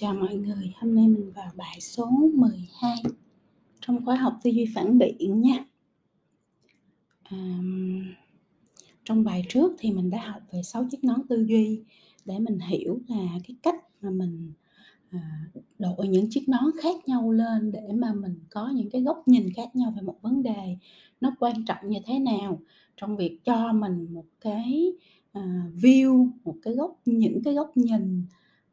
Chào mọi người, hôm nay mình vào bài số 12 trong khóa học tư duy phản biện nha. À, trong bài trước thì mình đã học về 6 chiếc nón tư duy để mình hiểu là cái cách mà mình à, đội những chiếc nón khác nhau lên để mà mình có những cái góc nhìn khác nhau về một vấn đề nó quan trọng như thế nào trong việc cho mình một cái à, view, một cái góc những cái góc nhìn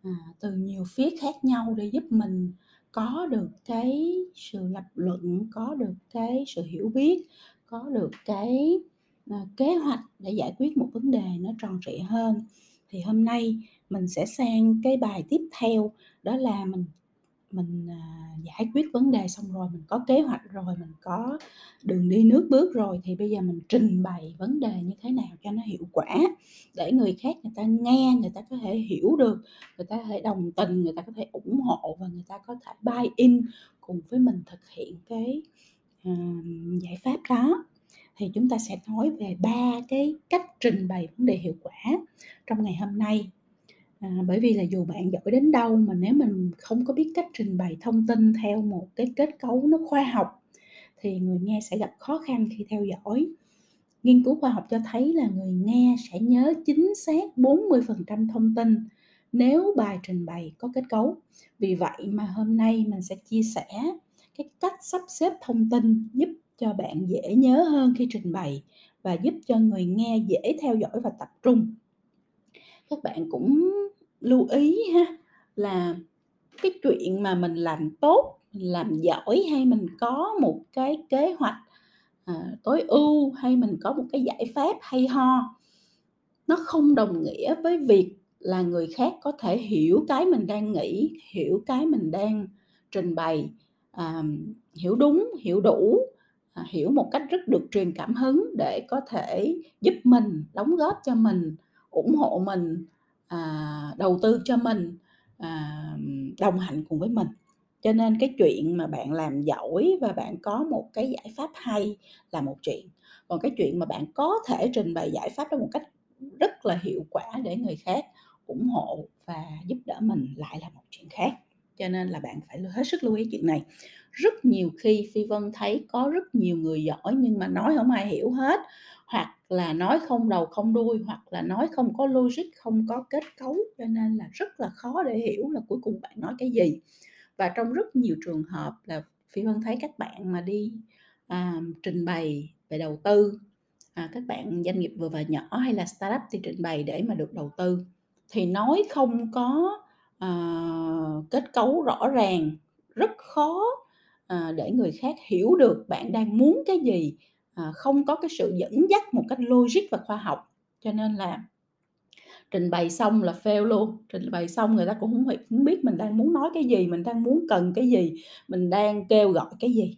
à, từ nhiều phía khác nhau để giúp mình có được cái sự lập luận có được cái sự hiểu biết có được cái à, kế hoạch để giải quyết một vấn đề nó tròn trịa hơn. Thì hôm nay mình sẽ sang cái bài tiếp theo đó là mình mình à, giải quyết vấn đề xong rồi mình có kế hoạch rồi mình có đường đi nước bước rồi thì bây giờ mình trình bày vấn đề như thế nào cho nó hiệu quả để người khác người ta nghe người ta có thể hiểu được người ta có thể đồng tình người ta có thể ủng hộ và người ta có thể buy in cùng với mình thực hiện cái uh, giải pháp đó. Thì chúng ta sẽ nói về ba cái cách trình bày vấn đề hiệu quả trong ngày hôm nay à, bởi vì là dù bạn giỏi đến đâu mà nếu mình không có biết cách trình bày thông tin theo một cái kết cấu nó khoa học thì người nghe sẽ gặp khó khăn khi theo dõi. Nghiên cứu khoa học cho thấy là người nghe sẽ nhớ chính xác 40% thông tin nếu bài trình bày có kết cấu. Vì vậy mà hôm nay mình sẽ chia sẻ cái cách sắp xếp thông tin giúp cho bạn dễ nhớ hơn khi trình bày và giúp cho người nghe dễ theo dõi và tập trung. Các bạn cũng lưu ý ha là cái chuyện mà mình làm tốt mình làm giỏi hay mình có một cái kế hoạch à, tối ưu hay mình có một cái giải pháp hay ho nó không đồng nghĩa với việc là người khác có thể hiểu cái mình đang nghĩ hiểu cái mình đang trình bày à, hiểu đúng hiểu đủ à, hiểu một cách rất được truyền cảm hứng để có thể giúp mình đóng góp cho mình ủng hộ mình à, đầu tư cho mình à, đồng hành cùng với mình. Cho nên cái chuyện mà bạn làm giỏi và bạn có một cái giải pháp hay là một chuyện. Còn cái chuyện mà bạn có thể trình bày giải pháp đó một cách rất là hiệu quả để người khác ủng hộ và giúp đỡ mình lại là một chuyện khác. Cho nên là bạn phải hết sức lưu ý chuyện này. Rất nhiều khi phi vân thấy có rất nhiều người giỏi nhưng mà nói không ai hiểu hết là nói không đầu không đuôi hoặc là nói không có logic không có kết cấu cho nên là rất là khó để hiểu là cuối cùng bạn nói cái gì. Và trong rất nhiều trường hợp là phi vân thấy các bạn mà đi à, trình bày về đầu tư à, các bạn doanh nghiệp vừa và nhỏ hay là startup thì trình bày để mà được đầu tư thì nói không có à, kết cấu rõ ràng rất khó à, để người khác hiểu được bạn đang muốn cái gì À, không có cái sự dẫn dắt một cách logic và khoa học. Cho nên là trình bày xong là fail luôn. Trình bày xong người ta cũng không, không biết mình đang muốn nói cái gì mình đang muốn cần cái gì mình đang kêu gọi cái gì.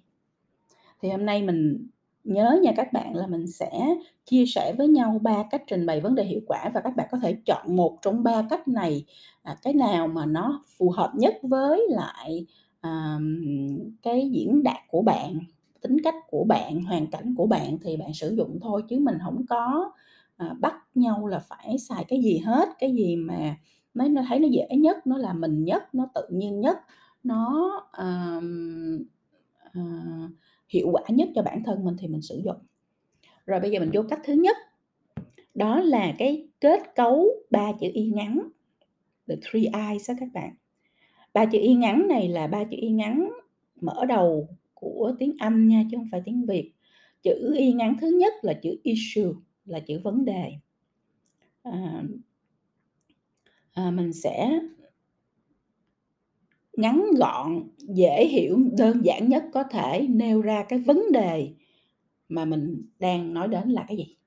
Thì hôm nay mình nhớ nha các bạn là mình sẽ chia sẻ với nhau ba cách trình bày vấn đề hiệu quả và các bạn có thể chọn một trong ba cách này à, cái nào mà nó phù hợp nhất với lại à, cái diễn đạt của bạn tính cách của bạn hoàn cảnh của bạn thì bạn sử dụng thôi chứ mình không có à, bắt nhau là phải xài cái gì hết. Cái gì mà nó nó thấy nó dễ nhất nó là mình nhất nó tự nhiên nhất nó à, à, hiệu quả nhất cho bản thân mình thì mình sử dụng. Rồi bây giờ mình vô cách thứ nhất đó là cái kết cấu ba chữ y ngắn the three eyes đó các bạn. Ba chữ y ngắn này là ba chữ y ngắn mở đầu của tiếng Anh nha chứ không phải tiếng Việt. Chữ y ngắn thứ nhất là chữ issue là chữ vấn đề. À, à, mình sẽ ngắn gọn dễ hiểu đơn giản nhất có thể nêu ra cái vấn đề mà mình đang nói đến là cái gì.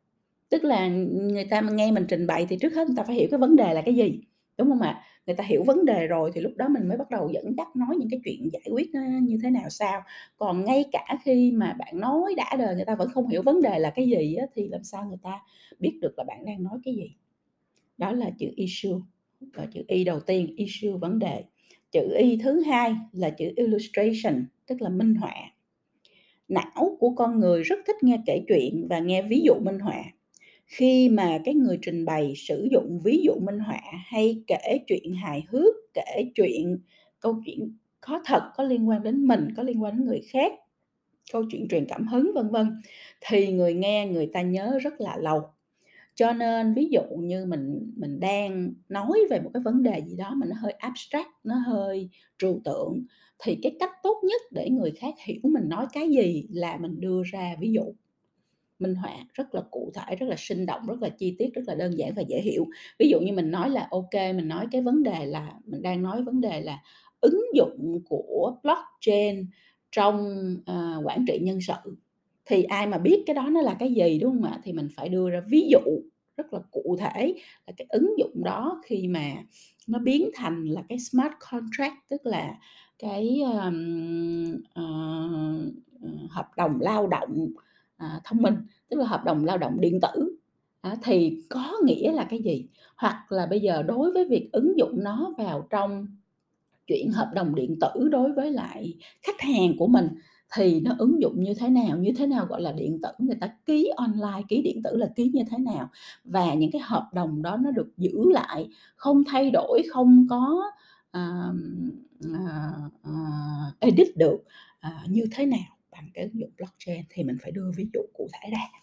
Tức là người ta nghe mình trình bày thì trước hết người ta phải hiểu cái vấn đề là cái gì đúng không ạ? Người ta hiểu vấn đề rồi thì lúc đó mình mới bắt đầu dẫn dắt nói những cái chuyện giải quyết như thế nào sao. Còn ngay cả khi mà bạn nói đã đời người ta vẫn không hiểu vấn đề là cái gì á, thì làm sao người ta biết được là bạn đang nói cái gì. Đó là chữ issue và chữ y đầu tiên issue vấn đề. Chữ y thứ hai là chữ illustration tức là minh họa. Não của con người rất thích nghe kể chuyện và nghe ví dụ minh họa khi mà cái người trình bày sử dụng ví dụ minh họa hay kể chuyện hài hước, kể chuyện câu chuyện có thật, có liên quan đến mình, có liên quan đến người khác, câu chuyện truyền cảm hứng, vân vân, thì người nghe người ta nhớ rất là lâu. Cho nên ví dụ như mình mình đang nói về một cái vấn đề gì đó mà nó hơi abstract, nó hơi trừu tượng, thì cái cách tốt nhất để người khác hiểu mình nói cái gì là mình đưa ra ví dụ minh họa rất là cụ thể rất là sinh động rất là chi tiết rất là đơn giản và dễ hiểu. Ví dụ như mình nói là ok mình nói cái vấn đề là mình đang nói vấn đề là ứng dụng của blockchain trong uh, quản trị nhân sự. Thì ai mà biết cái đó nó là cái gì đúng không ạ? Thì mình phải đưa ra ví dụ rất là cụ thể là cái ứng dụng đó khi mà nó biến thành là cái smart contract tức là cái um, uh, hợp đồng lao động à, thông minh tức là hợp đồng lao động điện tử. À, thì có nghĩa là cái gì? Hoặc là bây giờ đối với việc ứng dụng nó vào trong chuyện hợp đồng điện tử đối với lại khách hàng của mình thì nó ứng dụng như thế nào? Như thế nào gọi là điện tử? Người ta ký online ký điện tử là ký như thế nào? Và những cái hợp đồng đó nó được giữ lại không thay đổi không có uh, uh, uh, edit được uh, như thế nào? Bằng cái ứng dụng blockchain thì mình phải đưa ví dụ cụ thể ra.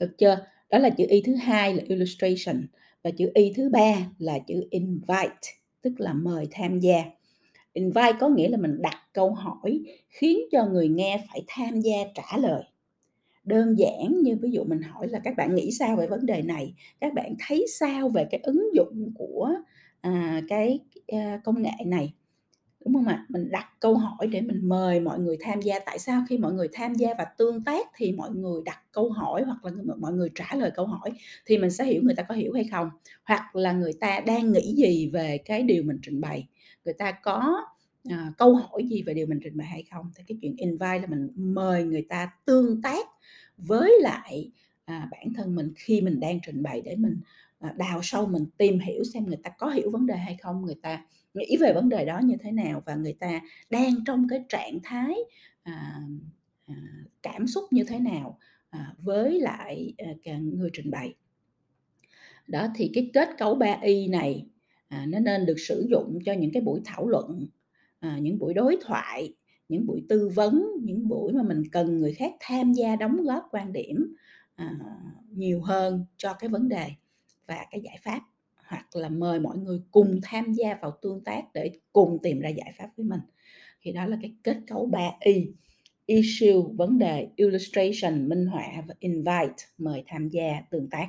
Được chưa? Đó là chữ y thứ hai là illustration và chữ y thứ ba là chữ invite tức là mời tham gia. Invite có nghĩa là mình đặt câu hỏi khiến cho người nghe phải tham gia trả lời. Đơn giản như ví dụ mình hỏi là các bạn nghĩ sao về vấn đề này? Các bạn thấy sao về cái ứng dụng của à, cái à, công nghệ này? Đúng không ạ? Mình đặt câu hỏi để mình mời mọi người tham gia. Tại sao khi mọi người tham gia và tương tác thì mọi người đặt câu hỏi hoặc là mọi người trả lời câu hỏi thì mình sẽ hiểu người ta có hiểu hay không? Hoặc là người ta đang nghĩ gì về cái điều mình trình bày? Người ta có à, câu hỏi gì về điều mình trình bày hay không? Thì cái chuyện invite là mình mời người ta tương tác với lại à, bản thân mình khi mình đang trình bày để mình à, đào sâu mình tìm hiểu xem người ta có hiểu vấn đề hay không người ta nghĩ về vấn đề đó như thế nào và người ta đang trong cái trạng thái à, à, cảm xúc như thế nào à, với lại à, người trình bày. Đó thì cái kết cấu 3 y này à, nó nên được sử dụng cho những cái buổi thảo luận à, những buổi đối thoại những buổi tư vấn những buổi mà mình cần người khác tham gia đóng góp quan điểm À, ờ. nhiều hơn cho cái vấn đề và cái giải pháp, hoặc là mời mọi người cùng tham gia vào tương tác để cùng tìm ra giải pháp với mình. Thì đó là cái kết cấu 3 y, issue, vấn đề, illustration, minh họa và invite, mời tham gia tương tác.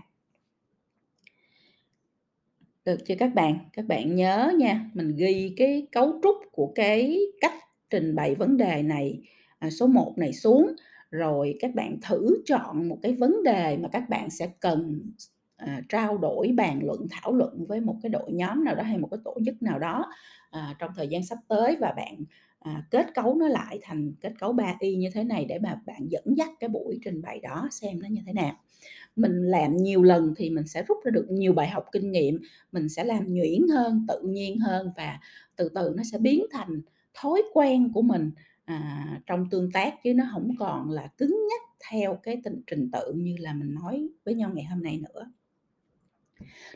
Được chưa các bạn? Các bạn nhớ nha, mình ghi cái cấu trúc của cái cách trình bày vấn đề này à, số 1 này xuống rồi các bạn thử chọn một cái vấn đề mà các bạn sẽ cần à, trao đổi bàn luận thảo luận với một cái đội nhóm nào đó hay một cái tổ chức nào đó à, trong thời gian sắp tới. Và bạn à, kết cấu nó lại thành kết cấu 3 y như thế này để mà bạn dẫn dắt cái buổi trình bày đó xem nó như thế nào. Mình làm nhiều lần thì mình sẽ rút ra được nhiều bài học kinh nghiệm mình sẽ làm nhuyễn hơn tự nhiên hơn và từ từ nó sẽ biến thành thói quen của mình à, trong tương tác chứ nó không còn là cứng nhắc theo cái tình trình tự như là mình nói với nhau ngày hôm nay nữa.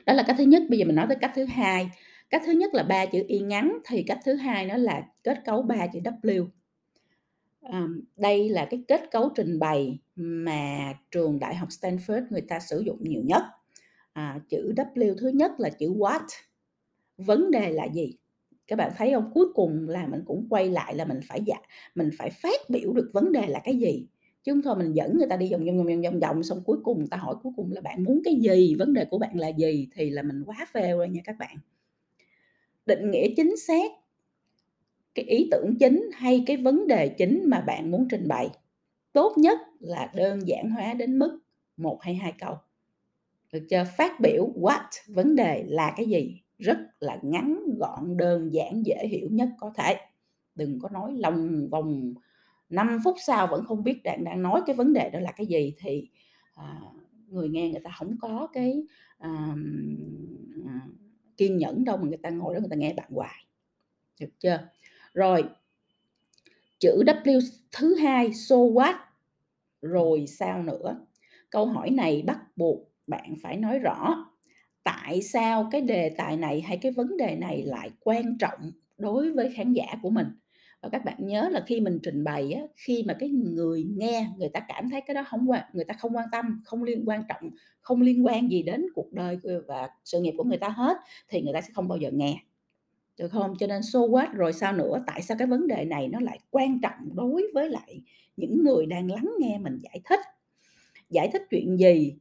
Đó là cách thứ nhất. Bây giờ mình nói tới cách thứ hai. Cách thứ nhất là ba chữ y ngắn thì cách thứ hai nó là kết cấu ba chữ w. À, đây là cái kết cấu trình bày mà trường đại học Stanford người ta sử dụng nhiều nhất. À, chữ W thứ nhất là chữ what? Vấn đề là gì? Các bạn thấy không? Cuối cùng là mình cũng quay lại là mình phải dạ mình phải phát biểu được vấn đề là cái gì? Chứ không thôi mình dẫn người ta đi vòng vòng vòng vòng vòng xong cuối cùng người ta hỏi cuối cùng là bạn muốn cái gì? Vấn đề của bạn là gì? Thì là mình quá phê rồi nha các bạn. Định nghĩa chính xác cái ý tưởng chính hay cái vấn đề chính mà bạn muốn trình bày. Tốt nhất là đơn giản hóa đến mức một hay hai câu. Được chưa? Phát biểu what? Vấn đề là cái gì? Rất là ngắn gọn đơn giản dễ hiểu nhất có thể. Đừng có nói lòng vòng 5 phút sau vẫn không biết bạn đang nói cái vấn đề đó là cái gì thì à, người nghe người ta không có cái à, à, kiên nhẫn đâu mà người ta ngồi đó người ta nghe bạn hoài. Được chưa? Rồi chữ W thứ hai so what? Rồi sao nữa? Câu hỏi này bắt buộc bạn phải nói rõ tại sao cái đề tài này hay cái vấn đề này lại quan trọng đối với khán giả của mình? Và các bạn nhớ là khi mình trình bày á, khi mà cái người nghe người ta cảm thấy cái đó không quan người ta không quan tâm không liên quan trọng không liên quan gì đến cuộc đời và sự nghiệp của người ta hết thì người ta sẽ không bao giờ nghe. Được không? Cho nên so what rồi sao nữa tại sao cái vấn đề này nó lại quan trọng đối với lại những người đang lắng nghe mình giải thích? Giải thích chuyện gì?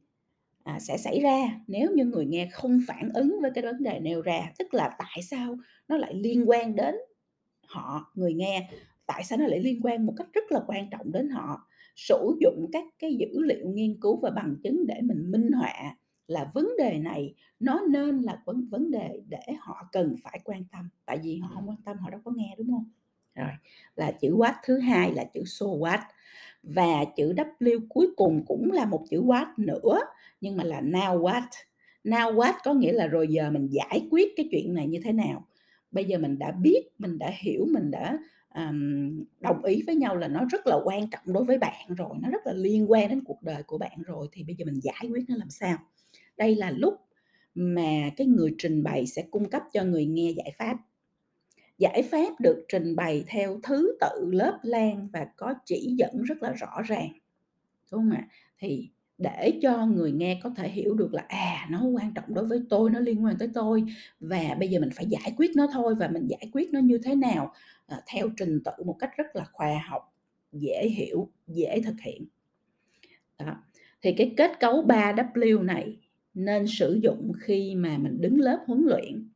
À, sẽ xảy ra nếu như người nghe không phản ứng với cái vấn đề nêu ra. Tức là tại sao nó lại liên quan đến họ người nghe? Tại sao nó lại liên quan một cách rất là quan trọng đến họ? Sử dụng các cái dữ liệu nghiên cứu và bằng chứng để mình minh họa là vấn đề này nó nên là vấn vấn đề để họ cần phải quan tâm. Tại vì họ không quan tâm họ đâu có nghe đúng không? Rồi là chữ what thứ hai là chữ so what và chữ W cuối cùng cũng là một chữ what nữa nhưng mà là now what. Now what có nghĩa là rồi giờ mình giải quyết cái chuyện này như thế nào. Bây giờ mình đã biết mình đã hiểu mình đã um, đồng ý với nhau là nó rất là quan trọng đối với bạn rồi nó rất là liên quan đến cuộc đời của bạn rồi thì bây giờ mình giải quyết nó làm sao? Đây là lúc mà cái người trình bày sẽ cung cấp cho người nghe giải pháp giải pháp được trình bày theo thứ tự lớp lan và có chỉ dẫn rất là rõ ràng. Đúng không ạ? Thì để cho người nghe có thể hiểu được là à nó quan trọng đối với tôi nó liên quan tới tôi và bây giờ mình phải giải quyết nó thôi và mình giải quyết nó như thế nào à, theo trình tự một cách rất là khoa học dễ hiểu dễ thực hiện. Đó. Thì cái kết cấu 3W này nên sử dụng khi mà mình đứng lớp huấn luyện.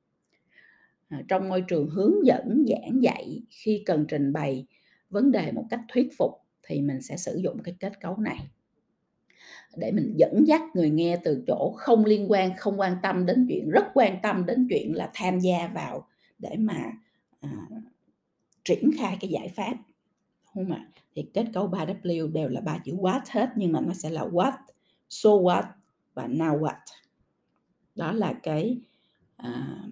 Ờ, trong môi trường hướng dẫn giảng dạy khi cần trình bày vấn đề một cách thuyết phục thì mình sẽ sử dụng cái kết cấu này. Để mình dẫn dắt người nghe từ chỗ không liên quan không quan tâm đến chuyện rất quan tâm đến chuyện là tham gia vào để mà à, triển khai cái giải pháp không ạ? Thì kết cấu 3W đều là ba chữ what hết nhưng mà nó sẽ là what so what và now what. Đó là cái à,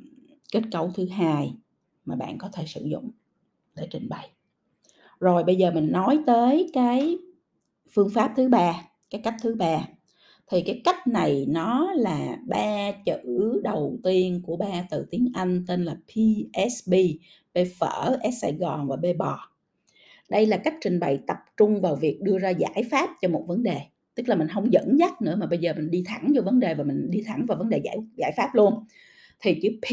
kết cấu thứ hai mà bạn có thể sử dụng để trình bày. Rồi bây giờ mình nói tới cái phương pháp thứ ba, cái cách thứ ba. Thì cái cách này nó là ba chữ đầu tiên của ba từ tiếng Anh tên là PSB P phở, S Sài Gòn và B bò. Đây là cách trình bày tập trung vào việc đưa ra giải pháp cho một vấn đề. Tức là mình không dẫn dắt nữa mà bây giờ mình đi thẳng vô vấn đề và mình đi thẳng vào vấn đề giải giải pháp luôn. Thì chữ P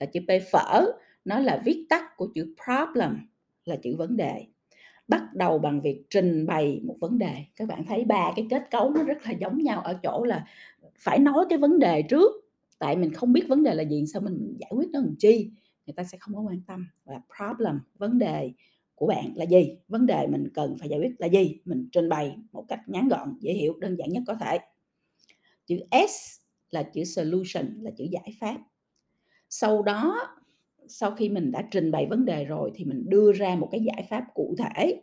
là chữ P phở, nó là viết tắt của chữ problem, là chữ vấn đề. Bắt đầu bằng việc trình bày một vấn đề. Các bạn thấy ba cái kết cấu nó rất là giống nhau ở chỗ là phải nói cái vấn đề trước. Tại mình không biết vấn đề là gì, sao mình giải quyết nó làm chi? Người ta sẽ không có quan tâm. Và problem, vấn đề của bạn là gì? Vấn đề mình cần phải giải quyết là gì? Mình trình bày một cách ngắn gọn, dễ hiểu, đơn giản nhất có thể. Chữ S là chữ solution, là chữ giải pháp sau đó sau khi mình đã trình bày vấn đề rồi thì mình đưa ra một cái giải pháp cụ thể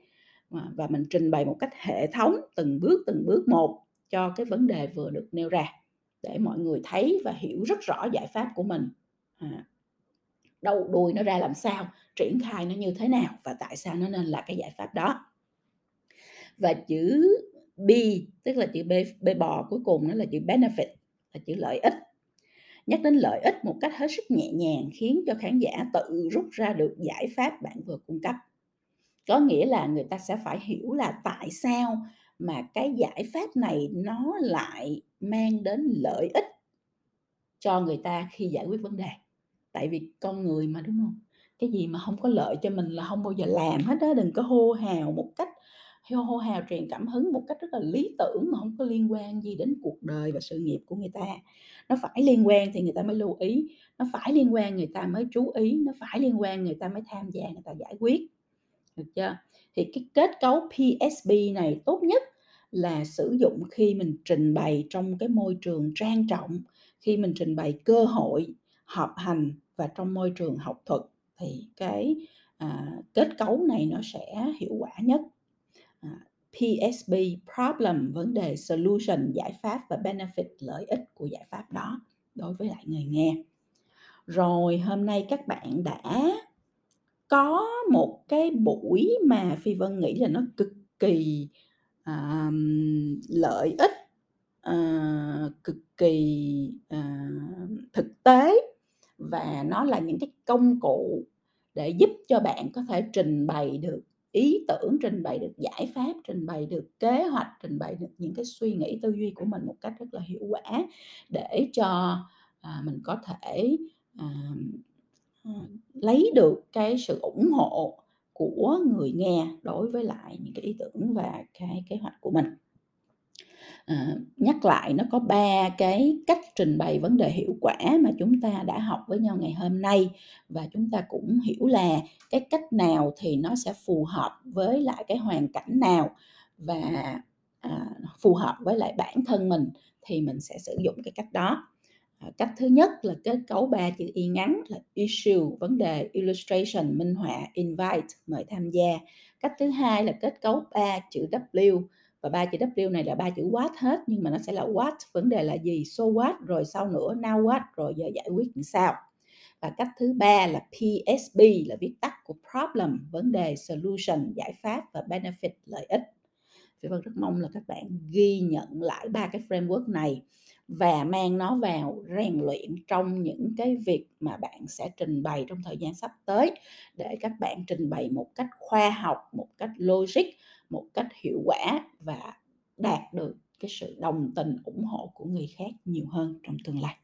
à, và mình trình bày một cách hệ thống từng bước từng bước một cho cái vấn đề vừa được nêu ra để mọi người thấy và hiểu rất rõ giải pháp của mình. À, đầu đuôi nó ra làm sao triển khai nó như thế nào và tại sao nó nên là cái giải pháp đó. Và chữ B tức là chữ B, B bò cuối cùng nó là chữ benefit là chữ lợi ích nhắc đến lợi ích một cách hết sức nhẹ nhàng, khiến cho khán giả tự rút ra được giải pháp bạn vừa cung cấp. Có nghĩa là người ta sẽ phải hiểu là tại sao mà cái giải pháp này nó lại mang đến lợi ích cho người ta khi giải quyết vấn đề. Tại vì con người mà, đúng không? Cái gì mà không có lợi cho mình là không bao giờ làm hết đó đừng có hô hào một cách hô hào truyền cảm hứng một cách rất là lý tưởng mà không có liên quan gì đến cuộc đời và sự nghiệp của người ta. Nó phải liên quan thì người ta mới lưu ý nó phải liên quan người ta mới chú ý nó phải liên quan người ta mới tham gia người ta giải quyết. Được chưa? Thì cái kết cấu PSB này tốt nhất là sử dụng khi mình trình bày trong cái môi trường trang trọng khi mình trình bày cơ hội học hành và trong môi trường học thuật thì cái à, kết cấu này nó sẽ hiệu quả nhất. À, PSB problem vấn đề solution giải pháp và benefit lợi ích của giải pháp đó đối với lại người nghe. Rồi hôm nay các bạn đã có một cái buổi mà phi vân nghĩ là nó cực kỳ à, lợi ích uh, cực kỳ uh, thực tế. Và nó là những cái công cụ để giúp cho bạn có thể trình bày được ý tưởng trình bày được giải pháp trình bày được kế hoạch trình bày được những cái suy nghĩ tư duy của mình một cách rất là hiệu quả để cho à, mình có thể à, ờ, lấy được cái sự ủng hộ của người nghe đối với lại những cái ý tưởng và cái kế hoạch của mình à, nhắc lại nó có ba cái cách trình bày vấn đề hiệu quả mà chúng ta đã học với nhau ngày hôm nay. Và chúng ta cũng hiểu là cái cách nào thì nó sẽ phù hợp với lại cái hoàn cảnh nào. Và à, phù hợp với lại bản thân mình thì mình sẽ sử dụng cái cách đó. À, cách thứ nhất là kết cấu ba chữ y ngắn là issue vấn đề illustration minh họa invite mời tham gia. Cách thứ hai là kết cấu ba chữ w và ba chữ W này là ba chữ what hết, nhưng mà nó sẽ là what, vấn đề là gì? So what, rồi sau nữa, now what, rồi giờ giải quyết làm sao? Và cách thứ ba là PSB là viết tắt của problem, vấn đề, solution, giải pháp và benefit, lợi ích. Phi Vân rất mong là các bạn ghi nhận lại ba cái framework này và mang nó vào rèn luyện trong những cái việc mà bạn sẽ trình bày trong thời gian sắp tới, để các bạn trình bày một cách khoa học, một cách logic một cách hiệu quả và đạt được cái sự đồng tình ủng hộ của người khác nhiều hơn trong tương lai.